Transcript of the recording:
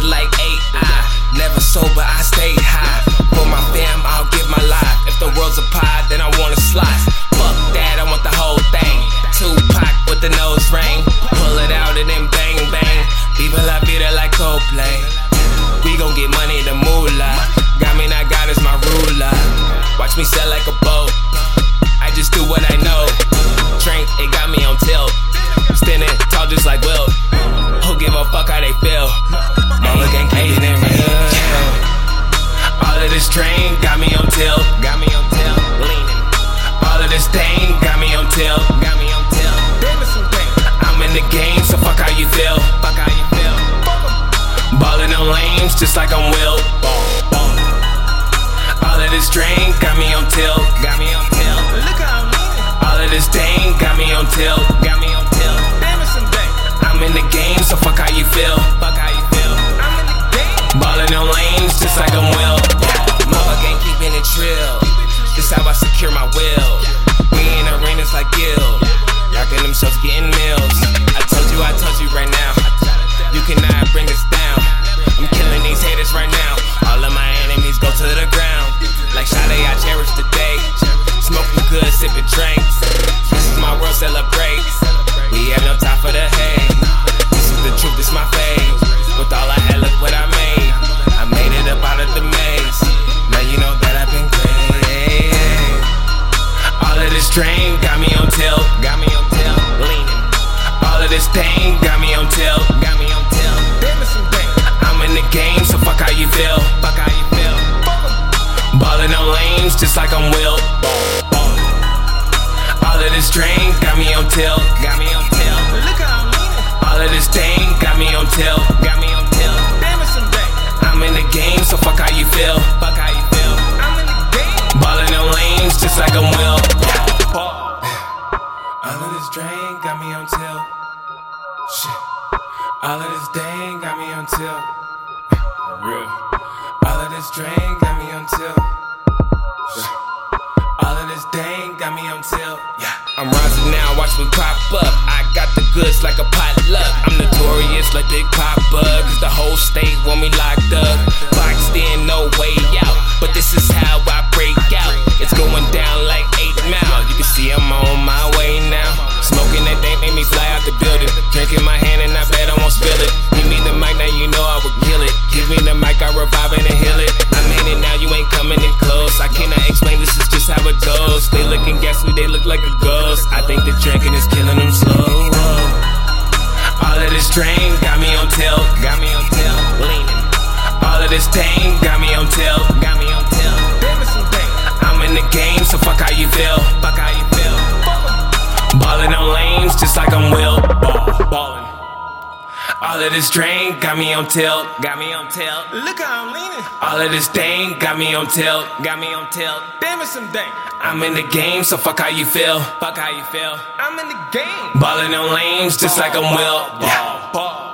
to like eight. I never sober, I stay high. For my fam, I'll give my life. If the world's a pie, then I want a slice. Fuck that, I want the whole thing. Tupac with the nose ring. Pull it out and then bang bang. Viva la vida like Coldplay. We gon' get money to moolah. Got me, not God is my ruler. Watch me sell like a boat. I just do what I know. Lanes just like I'm Will. All of this drain got me on tilt. Got me on tilt. Look how I'm leaning. All of this thing got me on tilt. Got me on tilt. Damn it's some thing. I'm in the game, so fuck how you feel. Fuck how you feel. I'm in the game. Ballin' on lanes just like I'm Will. Mama gang keeping it trill. This how I secure my will. We in arenas like Gil. Rockin' them shows, getting meals. I told you, I told you right now. You cannot bring us Drain got me on tilt. Got me on tilt. Leaning. All of this thing got me on tilt. Got me on tilt. I'm in the game, so fuck how you feel. Fuck how you feel. Ballin' on lanes just like I'm Will. All of this tilt. Got me on tilt. This dang got me on tilt. Real. All of this drain got me on tilt. All of this dang got me on tilt. Yeah. I'm rising now, watch me pop up. I got the goods like a potluck. I'm notorious like Big Poppa, cause the whole state want me locked like a All of this drain got me on tilt, got me on tilt. Look how I'm leaning. All of this thing got me on tilt, got me on tilt. Damn it's some thing. I'm in the game, so fuck how you feel, fuck how you feel. I'm in the game. Ballin' on lanes just like I'm Will. Yeah. Ball.